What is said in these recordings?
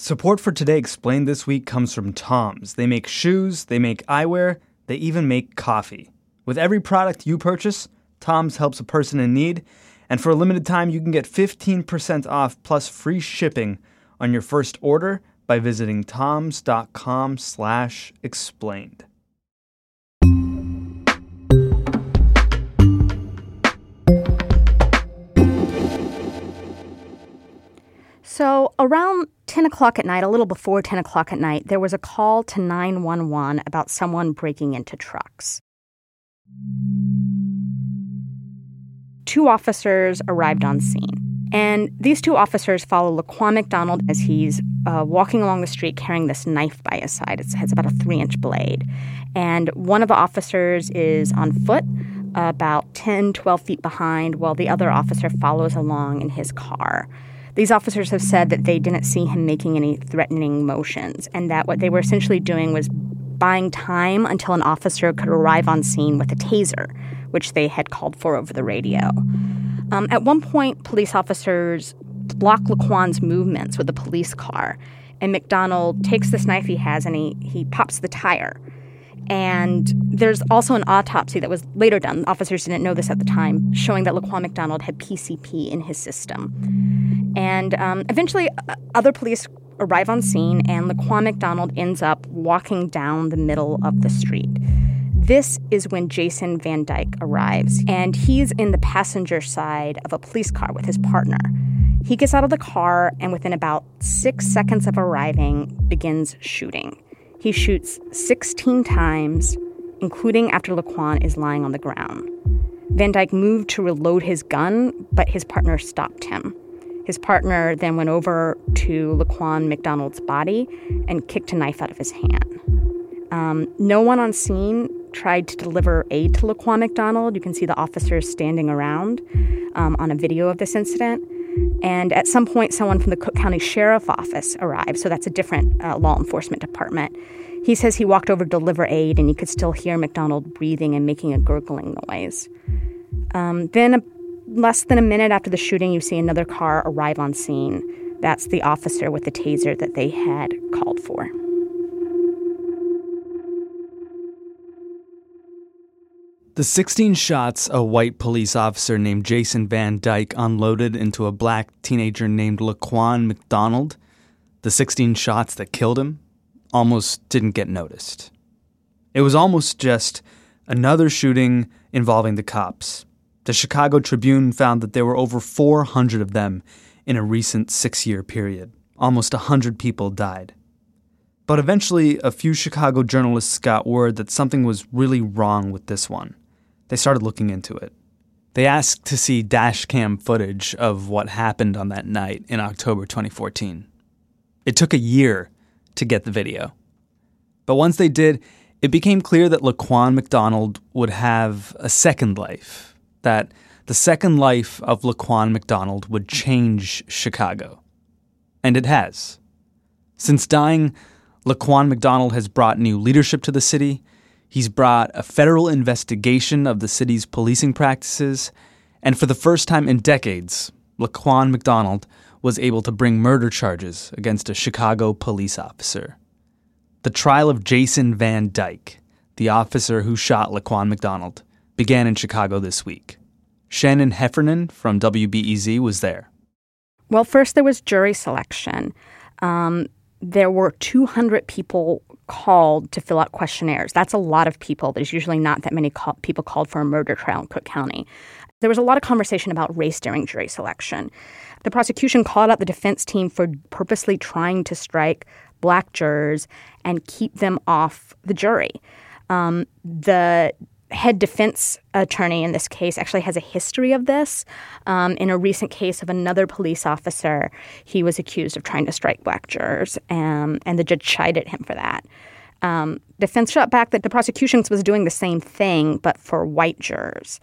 Support for Today Explained this week comes from Tom's. They make shoes, they make eyewear, they even make coffee. With every product you purchase, Tom's helps a person in need, and for a limited time, you can get 15% off plus free shipping on your first order by visiting toms.com slash explained. So, around 10 o'clock at night, a little before 10 o'clock at night, there was a call to 911 about someone breaking into trucks. Two officers arrived on scene. And these two officers follow Laquan McDonald as he's uh, walking along the street carrying this knife by his side. It's, it's about a three inch blade. And one of the officers is on foot, about 10, 12 feet behind, while the other officer follows along in his car. These officers have said that they didn't see him making any threatening motions and that what they were essentially doing was buying time until an officer could arrive on scene with a taser, which they had called for over the radio. Um, at one point, police officers block Laquan's movements with a police car, and McDonald takes this knife he has and he, he pops the tire. And there's also an autopsy that was later done. Officers didn't know this at the time, showing that Laquan McDonald had PCP in his system. And um, eventually, uh, other police arrive on scene, and Laquan McDonald ends up walking down the middle of the street. This is when Jason Van Dyke arrives, and he's in the passenger side of a police car with his partner. He gets out of the car, and within about six seconds of arriving, begins shooting. He shoots 16 times, including after Laquan is lying on the ground. Van Dyke moved to reload his gun, but his partner stopped him. His partner then went over to Laquan McDonald's body and kicked a knife out of his hand. Um, no one on scene tried to deliver aid to Laquan McDonald. You can see the officers standing around um, on a video of this incident. And at some point, someone from the Cook County Sheriff Office arrived, so that's a different uh, law enforcement department. He says he walked over to deliver aid and he could still hear McDonald breathing and making a gurgling noise. Um, then, a, less than a minute after the shooting, you see another car arrive on scene. That's the officer with the taser that they had called for. The 16 shots a white police officer named Jason Van Dyke unloaded into a black teenager named Laquan McDonald, the 16 shots that killed him, almost didn't get noticed. It was almost just another shooting involving the cops. The Chicago Tribune found that there were over 400 of them in a recent six year period. Almost 100 people died. But eventually, a few Chicago journalists got word that something was really wrong with this one they started looking into it. They asked to see dashcam footage of what happened on that night in October 2014. It took a year to get the video. But once they did, it became clear that Laquan McDonald would have a second life, that the second life of Laquan McDonald would change Chicago. And it has. Since dying, Laquan McDonald has brought new leadership to the city He's brought a federal investigation of the city's policing practices, and for the first time in decades, Laquan McDonald was able to bring murder charges against a Chicago police officer. The trial of Jason Van Dyke, the officer who shot Laquan McDonald, began in Chicago this week. Shannon Heffernan from WBEZ was there. Well, first there was jury selection. Um, there were 200 people called to fill out questionnaires. That's a lot of people. There's usually not that many call- people called for a murder trial in Cook County. There was a lot of conversation about race during jury selection. The prosecution called out the defense team for purposely trying to strike black jurors and keep them off the jury. Um, the head defense attorney in this case actually has a history of this. Um, in a recent case of another police officer, he was accused of trying to strike black jurors, um, and the judge chided him for that. Um, defense shot back that the prosecution was doing the same thing, but for white jurors.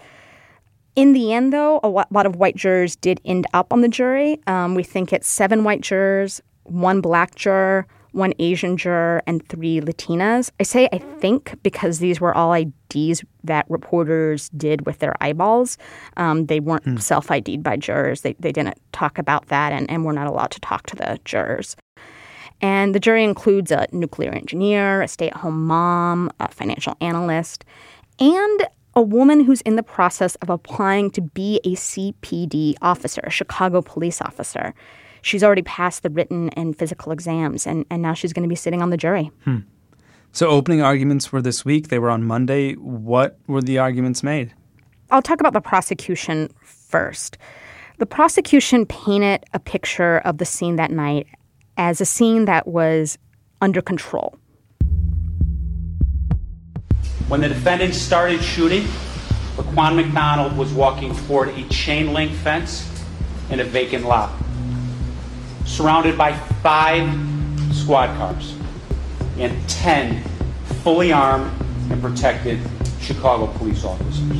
In the end, though, a lot of white jurors did end up on the jury. Um, we think it's seven white jurors, one black juror, one Asian juror, and three Latinas. I say I think because these were all IDs that reporters did with their eyeballs. Um, they weren't hmm. self ID'd by jurors. They, they didn't talk about that, and, and we're not allowed to talk to the jurors. And the jury includes a nuclear engineer, a stay at home mom, a financial analyst, and a woman who's in the process of applying to be a CPD officer, a Chicago police officer. She's already passed the written and physical exams, and, and now she's going to be sitting on the jury. Hmm. So, opening arguments were this week. They were on Monday. What were the arguments made? I'll talk about the prosecution first. The prosecution painted a picture of the scene that night as a scene that was under control. When the defendant started shooting, Laquan McDonald was walking toward a chain link fence in a vacant lot, surrounded by five squad cars and 10 fully armed and protected Chicago police officers.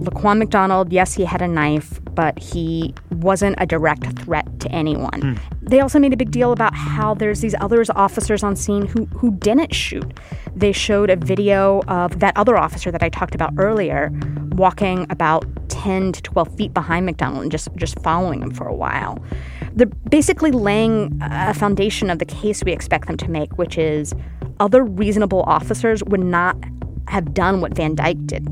Laquan McDonald, yes, he had a knife, but he wasn't a direct threat to anyone. Mm. They also made a big deal about how there's these other officers on scene who, who didn't shoot. They showed a video of that other officer that I talked about earlier walking about 10 to 12 feet behind McDonald and just, just following him for a while. They're basically laying a foundation of the case we expect them to make, which is other reasonable officers would not have done what Van Dyke did.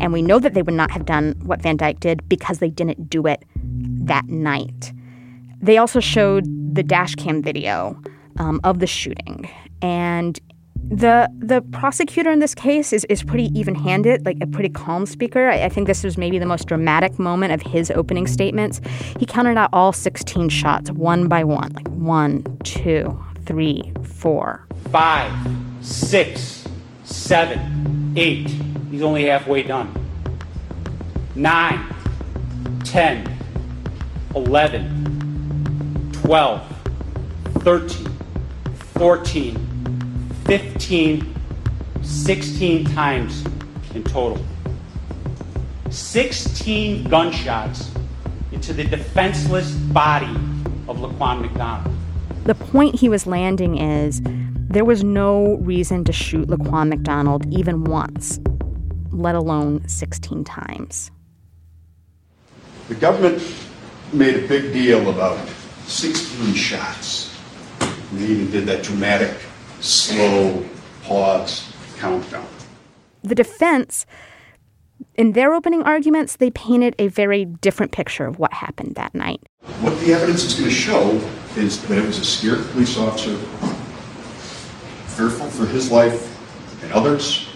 And we know that they would not have done what Van Dyke did because they didn't do it that night. They also showed the dash cam video um, of the shooting. And the the prosecutor in this case is, is pretty even-handed, like a pretty calm speaker. I, I, think this was maybe the most dramatic moment of his opening statements. He counted out all 16 shots one by one, like one, two, three, four, five, six, seven, eight. He's only halfway done. Nine, ten, eleven, twelve, thirteen, fourteen. 15, 16 times in total. 16 gunshots into the defenseless body of Laquan McDonald. The point he was landing is there was no reason to shoot Laquan McDonald even once, let alone 16 times. The government made a big deal about 16 shots. They even did that dramatic slow pause countdown. The defense, in their opening arguments, they painted a very different picture of what happened that night. What the evidence is going to show is that it was a scared police officer, fearful for his life and others,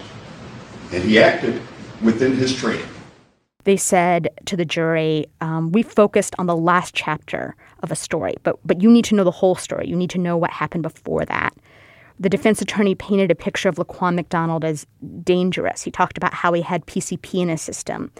and he acted within his training. They said to the jury, um, "We focused on the last chapter of a story, but but you need to know the whole story. You need to know what happened before that." The defense attorney painted a picture of Laquan McDonald as dangerous. He talked about how he had PCP in his system.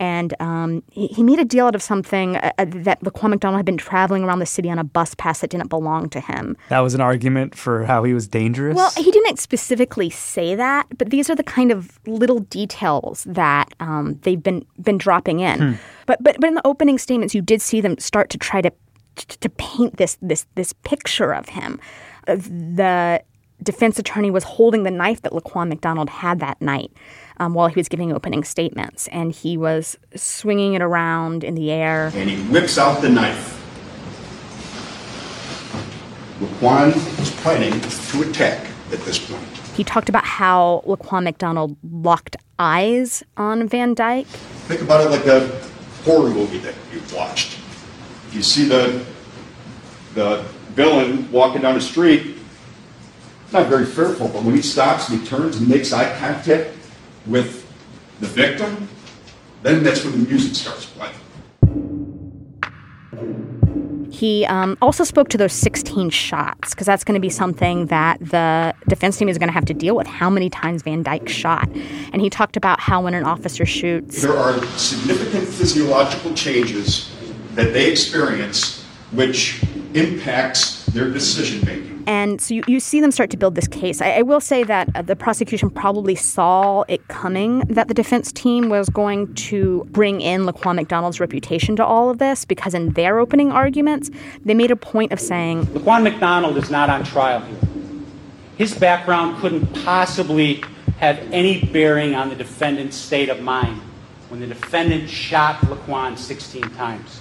And um, he, he, made a deal out of something uh, uh, that Laquan McDonald had been traveling around the city on a bus pass that didn't belong to him. That was an argument for how he was dangerous? Well, he didn't specifically say that, but these are the kind of little details that um, they've been, been dropping in. Hmm. But, but, but in the opening statements, you did see them start to try to, to paint this, this, this picture of him. The defense attorney was holding the knife that Laquan McDonald had that night um, while he was giving opening statements, and he was swinging it around in the air. And he whips out the knife. Laquan was planning to attack at this point. He talked about how Laquan McDonald locked eyes on Van Dyke. Think about it like a horror movie that you've watched. You see the the villain walking down the street not very fearful, but when he stops and he turns and makes eye contact with the victim, then that's when the music starts playing. He um, also spoke to those 16 shots because that's going to be something that the defense team is going to have to deal with. How many times Van Dyke shot? And he talked about how when an officer shoots, there are significant physiological changes that they experience which impacts their decision making. And so you, you see them start to build this case. I, I will say that uh, the prosecution probably saw it coming that the defense team was going to bring in Laquan McDonald's reputation to all of this because in their opening arguments, they made a point of saying Laquan McDonald is not on trial here. His background couldn't possibly have any bearing on the defendant's state of mind when the defendant shot Laquan 16 times.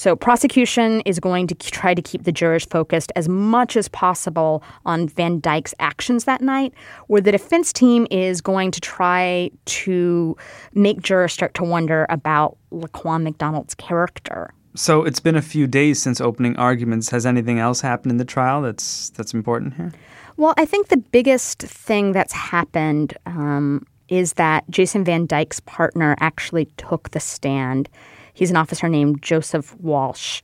So, prosecution is going to try to keep the jurors focused as much as possible on Van Dyke's actions that night, where the defense team is going to try to make jurors start to wonder about Laquan McDonald's character. So, it's been a few days since opening arguments. Has anything else happened in the trial that's that's important here? Well, I think the biggest thing that's happened um, is that Jason Van Dyke's partner actually took the stand He's an officer named Joseph Walsh.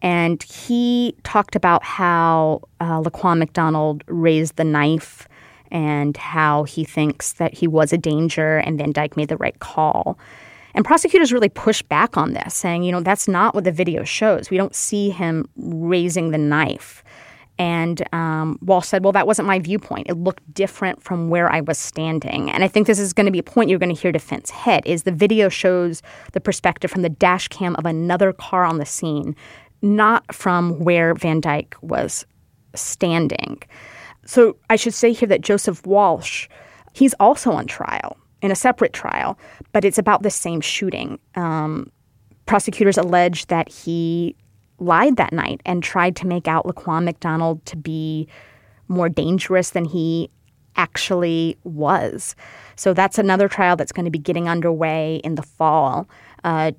And he talked about how uh, Laquan McDonald raised the knife and how he thinks that he was a danger and Van Dyke made the right call. And prosecutors really pushed back on this, saying, you know, that's not what the video shows. We don't see him raising the knife. And um, Walsh said, Well, that wasn't my viewpoint. It looked different from where I was standing. And I think this is going to be a point you're going to hear defense hit is the video shows the perspective from the dash cam of another car on the scene, not from where Van Dyke was standing. So I should say here that Joseph Walsh, he's also on trial in a separate trial, but it's about the same shooting. Um, prosecutors allege that he lied that night and tried to make out Laquan McDonald to be more dangerous than he actually was. So that's another trial that's going to be getting underway in the fall. Uh,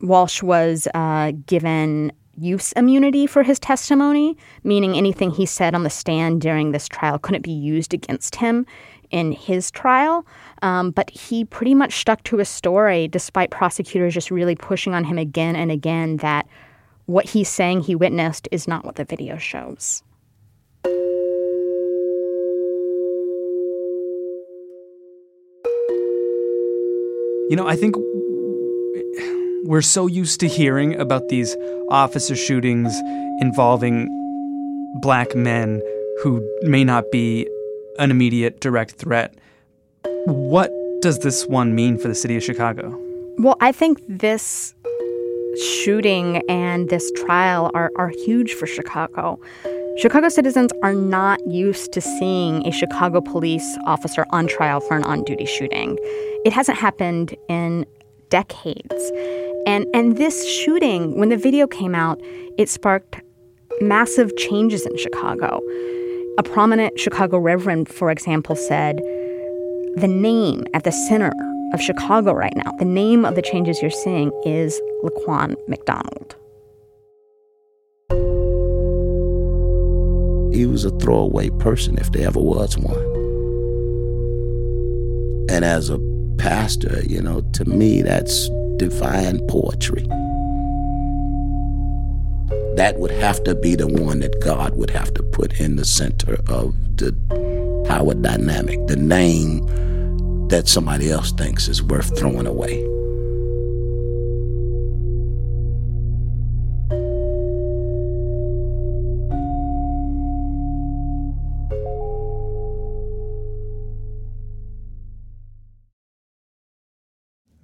Walsh was uh, given use immunity for his testimony, meaning anything he said on the stand during this trial couldn't be used against him in his trial. Um, but he pretty much stuck to his story despite prosecutors just really pushing on him again and again that what he's saying he witnessed is not what the video shows. You know, I think we're so used to hearing about these officer shootings involving black men who may not be an immediate direct threat. What does this one mean for the city of Chicago? Well, I think this shooting and this trial are, are huge for Chicago. Chicago citizens are not used to seeing a Chicago police officer on trial for an on duty shooting. It hasn't happened in decades. And, and this shooting, when the video came out, it sparked massive changes in Chicago. A prominent Chicago reverend, for example, said, The name at the center of Chicago right now, the name of the changes you're seeing is Laquan McDonald. He was a throwaway person if there ever was one. And as a pastor, you know, to me, that's divine poetry. That would have to be the one that God would have to put in the center of the power dynamic, the name that somebody else thinks is worth throwing away.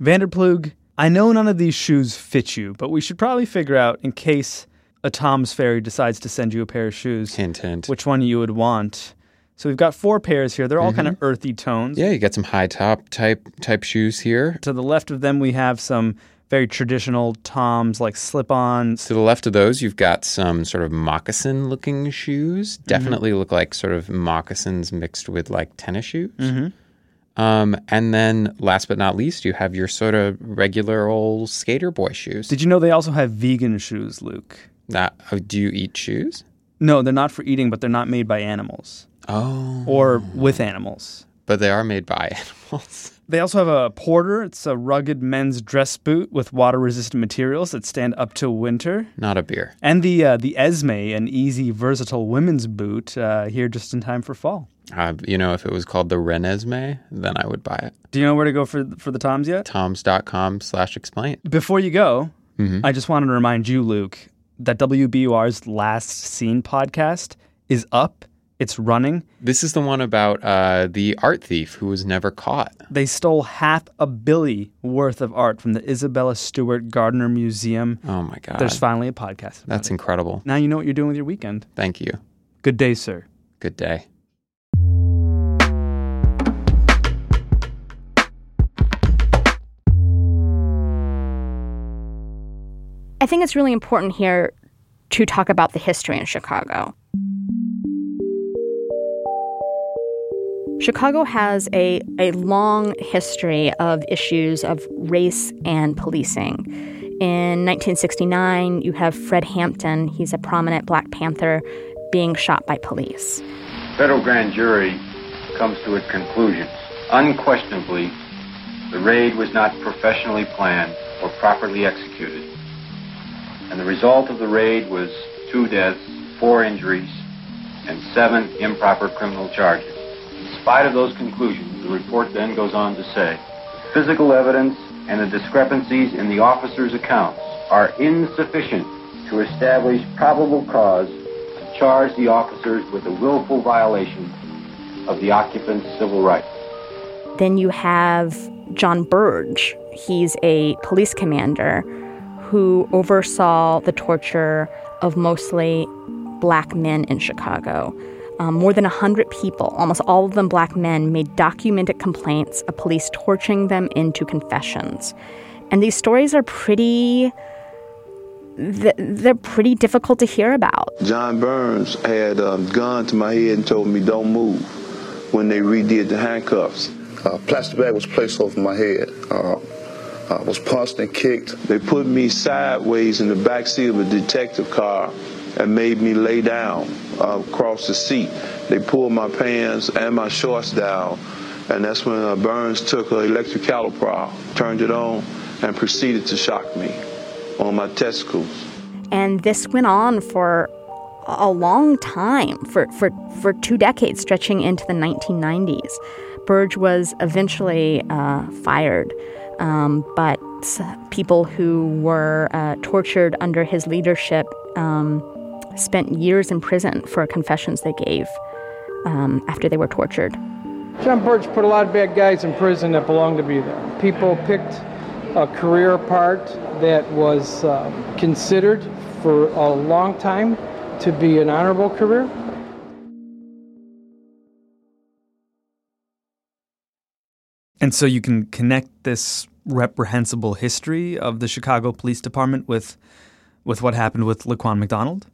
Vander Ploeg, I know none of these shoes fit you, but we should probably figure out in case a Tom's Fairy decides to send you a pair of shoes. Hint, hint. Which one you would want. So we've got four pairs here. They're all kind of Mm-hmm. earthy tones. Yeah, you got some high top type type shoes here. To the left of them, we have some very traditional Toms like slip-ons. To the left of those, you've got some sort of moccasin looking shoes. Mm-hmm. Definitely look like sort of moccasins mixed with like tennis shoes. Mm-hmm. Um, and then last but not least, you have your sort of regular old skater boy shoes. Did you know they also have vegan shoes, Luke? That, oh, do you eat shoes? No, they're not for eating, but they're not made by animals Oh. or with animals. But they are made by animals. They also have a Porter. It's a rugged men's dress boot with water-resistant materials that stand up to winter. Not a beer. And the uh, the Esme, an easy, versatile women's boot, uh, here just in time for fall. Uh, you know, if it was called the Renesmee, then I would buy it. Do you know where to go for for the Toms yet? Toms.com slash explain. Before you go, Mm-hmm. I just wanted to remind you, Luke, that WBUR's Last Seen podcast is up. It's running. This is the one about uh, the art thief who was never caught. They stole half a billy worth of art from the Isabella Stewart Gardner Museum. Oh my God. There's finally a podcast. About That's it. incredible. now you know what you're doing with your weekend. Thank you. Good day, sir. Good day. I think it's really important here to talk about the history in Chicago. Chicago has a, a long history of issues of race and policing. In 1969, you have Fred Hampton. He's a prominent Black Panther being shot by police. Federal grand jury comes to its conclusions. Unquestionably, the raid was not professionally planned or properly executed. And the result of the raid was two deaths, four injuries, and seven improper criminal charges. In spite of those conclusions, the report then goes on to say, physical evidence and the discrepancies in the officers' accounts are insufficient to establish probable cause to charge the officers with a willful violation of the occupant's civil rights. Then you have John Burge. He's a police commander who oversaw the torture of mostly black men in Chicago. Um, more than 100 people, almost all of them black men, made documented complaints of police torturing them into confessions. And these stories are pretty. They're pretty difficult to hear about. John Burge had a gun to my head and told me, don't move when they redid the handcuffs. A plastic bag was placed over my head. Uh, I was punched and kicked. They put me sideways in the back seat of a detective car and made me lay down uh, across the seat. They pulled my pants and my shorts down, and that's when uh, Burge took an electric caliper, turned it on, and proceeded to shock me on my testicles. And this went on for a long time, for, for, for two decades, stretching into the 1990s. Burge was eventually uh, fired, um, but people who were uh, tortured under his leadership um, spent years in prison for confessions they gave um, after they were tortured. John Burge put a lot of bad guys in prison that belonged to be there. People picked a career part that was uh, considered for a long time to be an honorable career. And so you can connect this reprehensible history of the Chicago Police Department with with what happened with Laquan McDonald?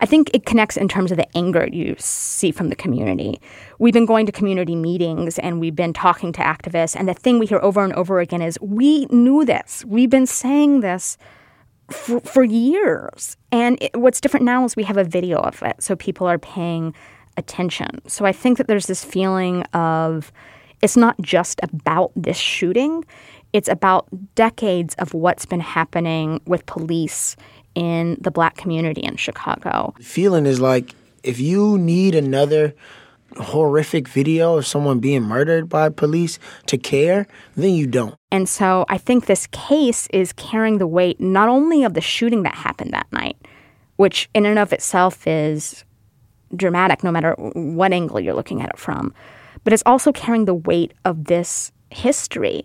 I think it connects in terms of the anger you see from the community. We've been going to community meetings and we've been talking to activists, and the thing we hear over and over again is we knew this. We've been saying this for, for years. And it, what's different now is we have a video of it, so people are paying attention. So I think that there's this feeling of it's not just about this shooting, it's about decades of what's been happening with police in the black community in Chicago. The feeling is like if you need another horrific video of someone being murdered by police to care, then you don't. And so I think this case is carrying the weight not only of the shooting that happened that night, which in and of itself is dramatic no matter what angle you're looking at it from, but it's also carrying the weight of this history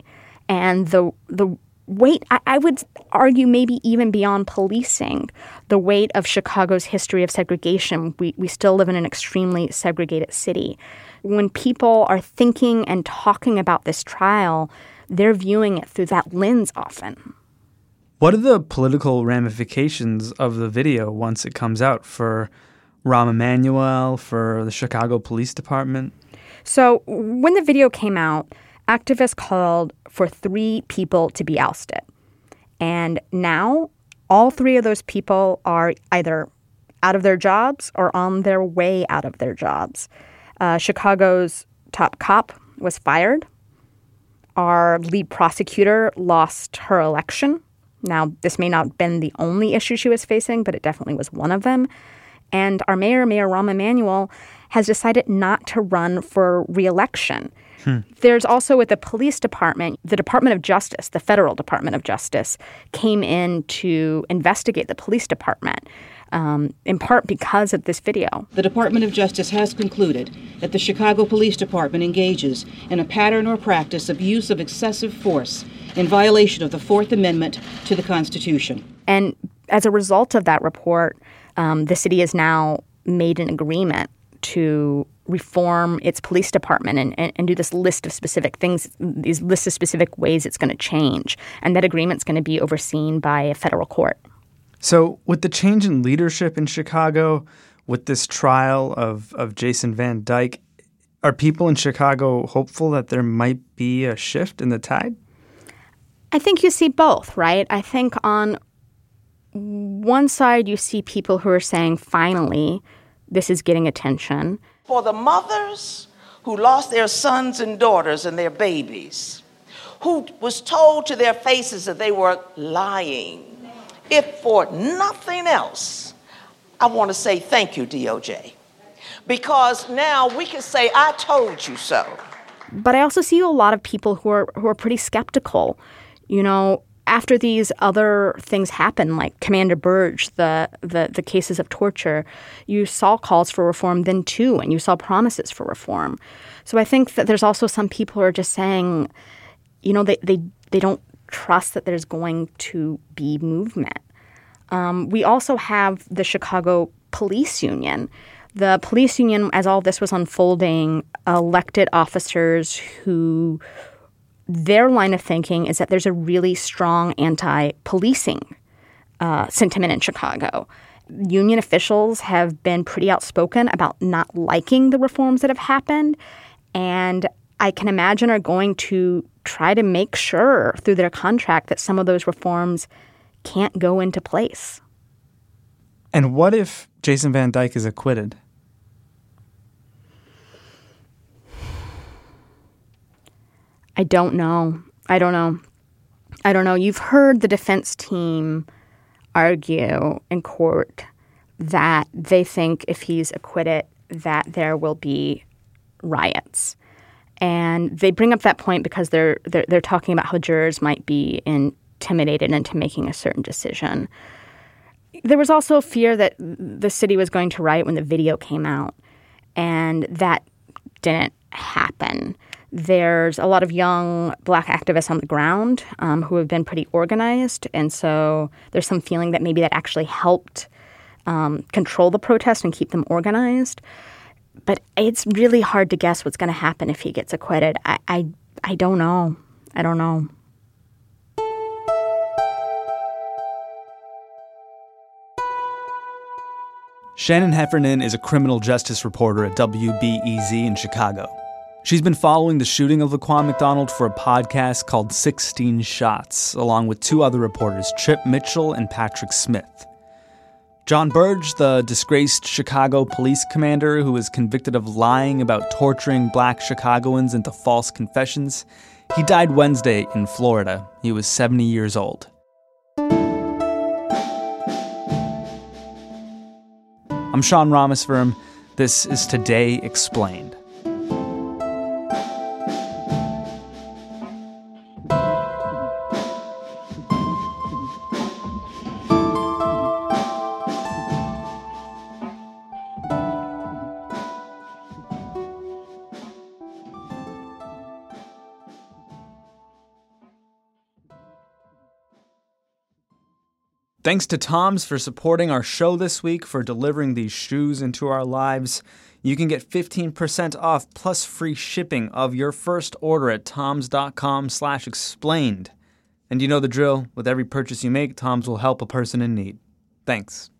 and the the weight, I, I, would argue, maybe even beyond policing, the weight of Chicago's history of segregation. We, we still live in an extremely segregated city. When people are thinking and talking about this trial, they're viewing it through that lens often. What are the political ramifications of the video once it comes out for Rahm Emanuel, for the Chicago Police Department? So, when the video came out, activists called for three people to be ousted. And now all three of those people are either out of their jobs or on their way out of their jobs. Uh, Chicago's top cop was fired. Our lead prosecutor lost her election. Now, this may not have been the only issue she was facing, but it definitely was one of them. And our mayor, Mayor Rahm Emanuel, has decided not to run for reelection. Hmm. There's also with the police department, the Department of Justice, the federal Department of Justice, came in to investigate the police department. Um, in part because of this video. The Department of Justice has concluded that the Chicago Police Department engages in a pattern or practice of use of excessive force in violation of the Fourth Amendment to the Constitution. And as a result of that report, um, the city has now made an agreement to reform its police department and, and, and, do this list of specific things, these lists of specific ways it's going to change. And that agreement's going to be overseen by a federal court. So, with the change in leadership in Chicago, with this trial of, of Jason Van Dyke, are people in Chicago hopeful that there might be a shift in the tide? I think you see both, right? I think on one side, you see people who are saying, finally, this is getting attention. For the mothers who lost their sons and daughters and their babies, who was told to their faces that they were lying, if for nothing else, I want to say thank you, DOJ. Because now we can say, I told you so. But I also see a lot of people who are who are pretty skeptical. You know, after these other things happen, like Commander Burge, the, the, the cases of torture, you saw calls for reform then too, and you saw promises for reform. So I think that there's also some people who are just saying, you know, they, they, they don't trust that there's going to be movement. Um, we also have the Chicago Police Union. The police union, as all this was unfolding, elected officers who their line of thinking is that there's a really strong anti policing uh, sentiment in Chicago. Union officials have been pretty outspoken about not liking the reforms that have happened. And I can imagine are going to try to make sure through their contract that some of those reforms can't go into place. And what if Jason Van Dyke is acquitted? I don't know. I don't know. I don't know. You've heard the defense team argue in court that they think if he's acquitted that there will be riots. And they bring up that point because they're, they're they're talking about how jurors might be intimidated into making a certain decision. There was also fear that the city was going to riot when the video came out, and that didn't happen. There's a lot of young black activists on the ground um, who have been pretty organized. And so there's some feeling that maybe that actually helped um, control the protest and keep them organized. But it's really hard to guess what's going to happen if he gets acquitted. I, I, I don't know. I don't know. Shannon Heffernan is a criminal justice reporter at WBEZ in Chicago. She's been following the shooting of Laquan McDonald for a podcast called 16 Shots, along with two other reporters, Chip Mitchell and Patrick Smith. John Burge, the disgraced Chicago police commander who was convicted of lying about torturing black Chicagoans into false confessions, he died Wednesday in Florida. He was 70 years old. I'm Sean Rameswaram. This is Today Explained. Thanks to Tom's for supporting our show this week, for delivering these shoes into our lives. You can get 15% off plus free shipping of your first order at toms.com slash explained. And you know the drill. With every purchase you make, Toms will help a person in need. Thanks.